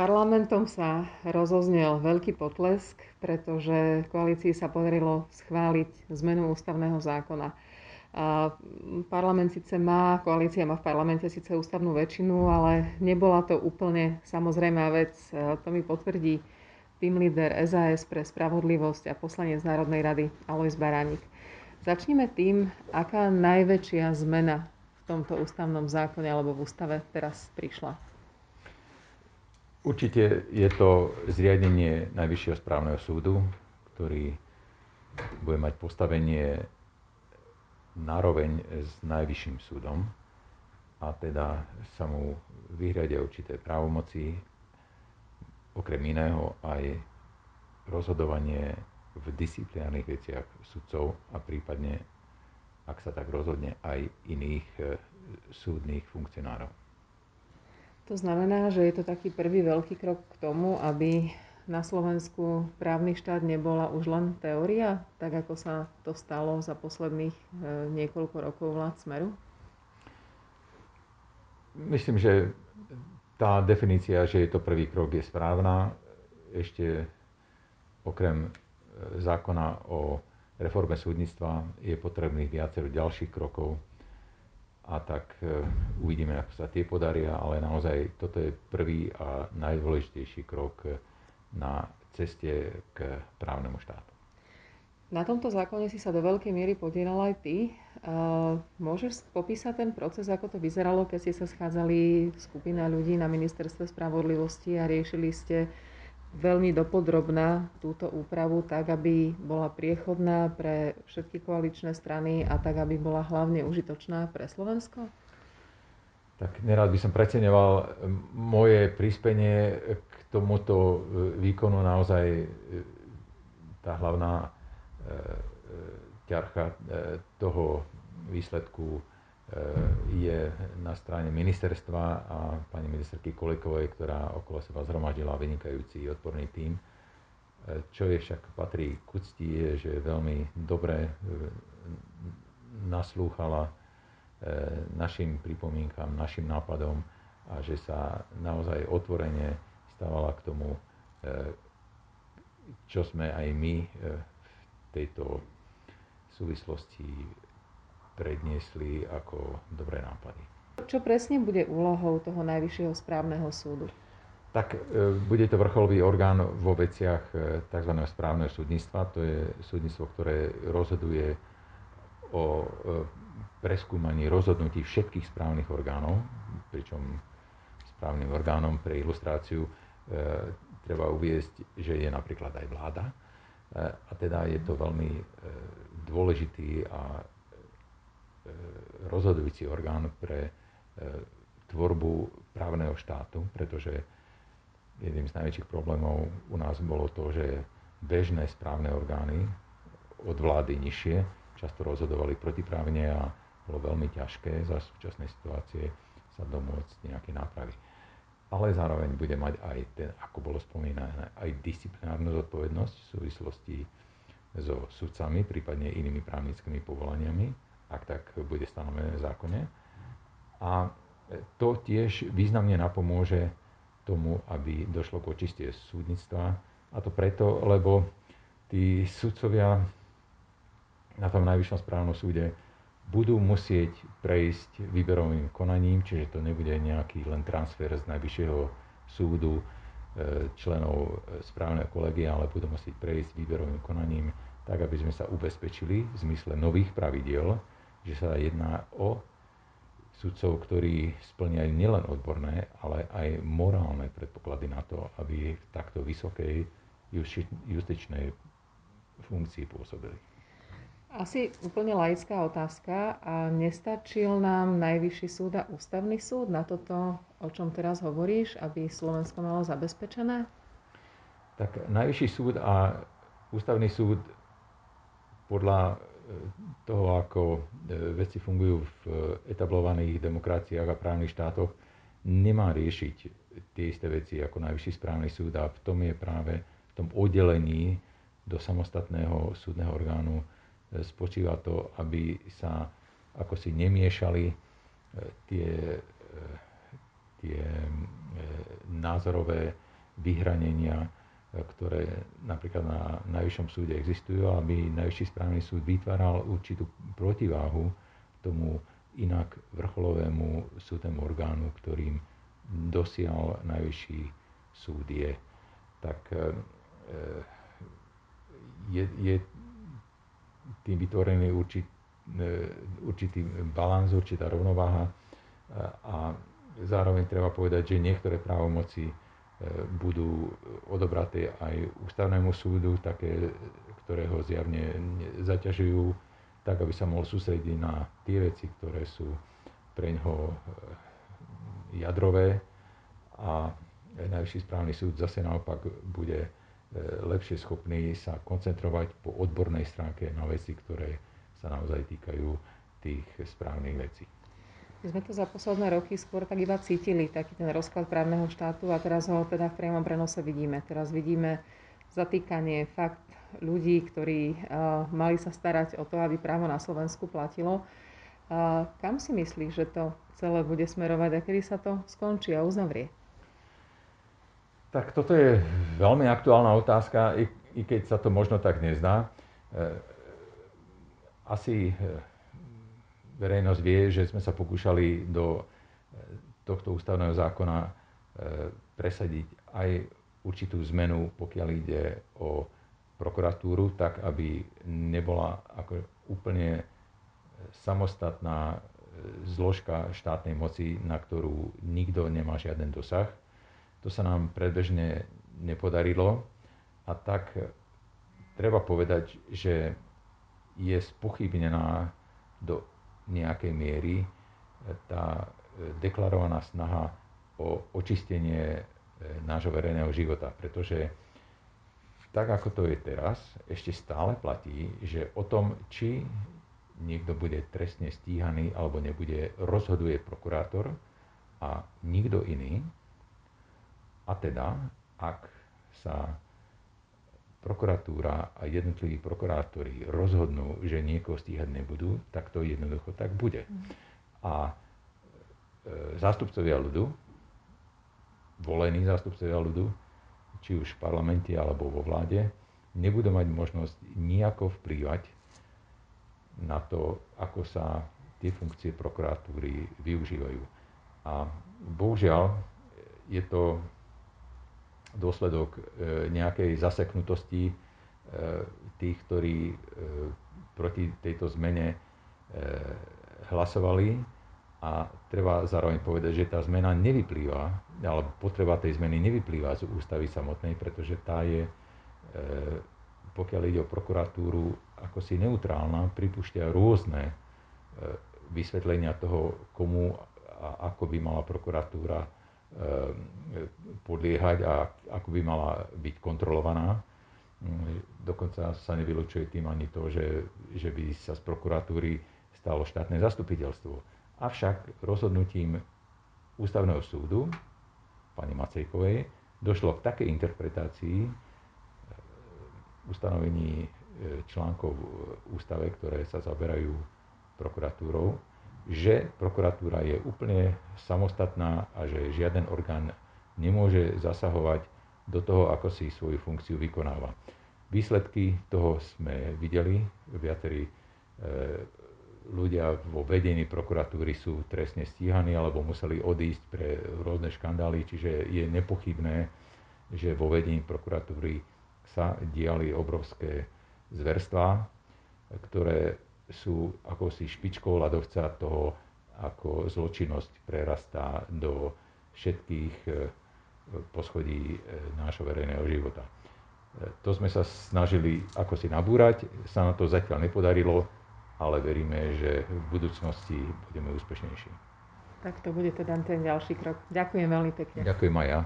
Parlamentom sa rozoznel veľký potlesk, pretože koalícii sa podarilo schváliť zmenu ústavného zákona. A parlament síce má, koalícia má v parlamente síce ústavnú väčšinu, ale nebola to úplne samozrejmá vec. To mi potvrdí tým líder SAS pre spravodlivosť a poslanec Národnej rady Alois Baránik. Začneme tým, aká najväčšia zmena v tomto ústavnom zákone alebo v ústave teraz prišla. Určite je to zriadenie Najvyššieho správneho súdu, ktorý bude mať postavenie naroveň s najvyšším súdom a teda sa mu vyhradia určité právomoci, okrem iného aj rozhodovanie v disciplinárnych veciach sudcov a prípadne, ak sa tak rozhodne, aj iných e, súdnych funkcionárov. To znamená, že je to taký prvý veľký krok k tomu, aby na Slovensku právny štát nebola už len teória, tak ako sa to stalo za posledných e, niekoľko rokov vlád Smeru? Myslím, že tá definícia, že je to prvý krok, je správna. Ešte okrem e, zákona o reforme súdnictva je potrebných viacero ďalších krokov a tak e, uvidíme, ako sa tie podaria, ale naozaj toto je prvý a najdôležitejší krok na ceste k právnemu štátu. Na tomto zákone si sa do veľkej miery podielal aj ty. Môžeš popísať ten proces, ako to vyzeralo, keď ste sa schádzali skupina ľudí na ministerstve spravodlivosti a riešili ste veľmi dopodrobná túto úpravu tak, aby bola priechodná pre všetky koaličné strany a tak, aby bola hlavne užitočná pre Slovensko? Tak nerád by som preceňoval moje prispenie k tomuto e, výkonu naozaj e, tá hlavná e, ťarcha toho výsledku je na strane ministerstva a pani ministerky Kolikovej, ktorá okolo seba zhromaždila vynikajúci odporný tím. Čo je však patrí k úcti, je, že veľmi dobre naslúchala našim pripomienkam, našim nápadom a že sa naozaj otvorene stávala k tomu, čo sme aj my v tejto súvislosti predniesli ako dobré nápady. Čo presne bude úlohou toho Najvyššieho správneho súdu? Tak e, bude to vrcholový orgán vo veciach tzv. správneho súdnictva. To je súdnictvo, ktoré rozhoduje o preskúmaní rozhodnutí všetkých správnych orgánov, pričom správnym orgánom pre ilustráciu E, treba uviesť, že je napríklad aj vláda. E, a teda je to veľmi e, dôležitý a rozhodujúci orgán pre tvorbu právneho štátu, pretože jedným z najväčších problémov u nás bolo to, že bežné správne orgány od vlády nižšie často rozhodovali protiprávne a bolo veľmi ťažké za súčasnej situácie sa domôcť nejaké nápravy. Ale zároveň bude mať aj, ten, ako bolo spomínané, aj disciplinárnu zodpovednosť v súvislosti so sudcami, prípadne inými právnickými povolaniami, ak tak bude stanovené v zákone. A to tiež významne napomôže tomu, aby došlo k očistie súdnictva. A to preto, lebo tí sudcovia na tom najvyššom správnom súde budú musieť prejsť výberovým konaním, čiže to nebude nejaký len transfer z najvyššieho súdu e, členov správneho kolegia, ale budú musieť prejsť výberovým konaním, tak aby sme sa ubezpečili v zmysle nových pravidiel, že sa jedná o sudcov, ktorí splňajú nielen odborné, ale aj morálne predpoklady na to, aby v takto vysokej justičnej funkcii pôsobili. Asi úplne laická otázka. A nestačil nám Najvyšší súd a Ústavný súd na toto, o čom teraz hovoríš, aby Slovensko malo zabezpečené? Tak Najvyšší súd a Ústavný súd podľa toho, ako e, veci fungujú v etablovaných demokraciách a právnych štátoch, nemá riešiť tie isté veci ako Najvyšší správny súd a v tom je práve v tom oddelení do samostatného súdneho orgánu spočíva to, aby sa ako si nemiešali e, tie, e, tie e, názorové vyhranenia, ktoré napríklad na Najvyššom súde existujú, aby Najvyšší správny súd vytváral určitú protiváhu tomu inak vrcholovému súdnemu orgánu, ktorým dosiaľ Najvyšší súd je. Tak e, je, je tým vytvorený určit, e, určitý balans, určitá rovnováha a zároveň treba povedať, že niektoré právomoci budú odobraté aj ústavnému súdu, také, ktoré ho zjavne zaťažujú, tak aby sa mohol sústrediť na tie veci, ktoré sú pre ňoho eh, jadrové a Najvyšší správny súd zase naopak bude eh, lepšie schopný sa koncentrovať po odbornej stránke na veci, ktoré sa naozaj týkajú tých správnych vecí. My sme to za posledné roky skôr tak iba cítili, taký ten rozklad právneho štátu a teraz ho teda v priamom prenose vidíme. Teraz vidíme zatýkanie fakt ľudí, ktorí uh, mali sa starať o to, aby právo na Slovensku platilo. Uh, kam si myslíš, že to celé bude smerovať a kedy sa to skončí a uzavrie? Tak toto je veľmi aktuálna otázka, i, i keď sa to možno tak nezdá. E, asi verejnosť vie, že sme sa pokúšali do e, tohto ústavného zákona e, presadiť aj určitú zmenu, pokiaľ ide o prokuratúru, tak aby nebola ako úplne samostatná e, zložka štátnej moci, na ktorú nikto nemá žiaden dosah. To sa nám predbežne nepodarilo a tak treba povedať, že je spochybnená do nejakej miery e, tá e, deklarovaná snaha o očistenie e, nášho verejného života. Pretože tak ako to je teraz, ešte stále platí, že o tom, či niekto bude trestne stíhaný alebo nebude, rozhoduje prokurátor a nikto iný. A teda, ak sa prokuratúra a jednotliví prokurátori rozhodnú, že niekoho stíhať nebudú, tak to jednoducho tak bude. Mhm. A e, zástupcovia ľudu, volení zástupcovia ľudu, či už v parlamente alebo vo vláde, nebudú mať možnosť nejako vplývať na to, ako sa tie funkcie prokuratúry využívajú. A bohužiaľ je to dôsledok e, nejakej zaseknutosti e, tých, ktorí e, proti tejto zmene hlasovali. A treba zároveň povedať, že tá zmena nevyplýva, alebo potreba tej zmeny nevyplýva z ústavy samotnej, pretože tá je, pokiaľ ide o prokuratúru, ako si neutrálna, pripúšťa rôzne vysvetlenia toho, komu a ako by mala prokuratúra podliehať a ako by mala byť kontrolovaná. Mm, dokonca sa nevylučuje tým ani to, že, že by sa z prokuratúry stalo štátne zastupiteľstvo. Avšak rozhodnutím ústavného súdu, pani Macejkovej, došlo k takej interpretácii eh, ustanovení eh, článkov v ústave, ktoré sa zaberajú prokuratúrou, že prokuratúra je úplne samostatná a že žiaden orgán nemôže zasahovať do toho, ako si svoju funkciu vykonáva. Výsledky toho sme videli. Viacerí e, ľudia vo vedení prokuratúry sú trestne stíhaní alebo museli odísť pre rôzne škandály, čiže je nepochybné, že vo vedení prokuratúry sa diali obrovské zverstvá, ktoré sú akousi špičkou ľadovca toho, ako zločinnosť prerastá do všetkých e, poschodí e, nášho verejného života. E, to sme sa snažili ako si nabúrať, sa na to zatiaľ nepodarilo, ale veríme, že v budúcnosti budeme úspešnejší. Tak to bude teda ten ďalší krok. Ďakujem veľmi pekne. Ďakujem aj ja.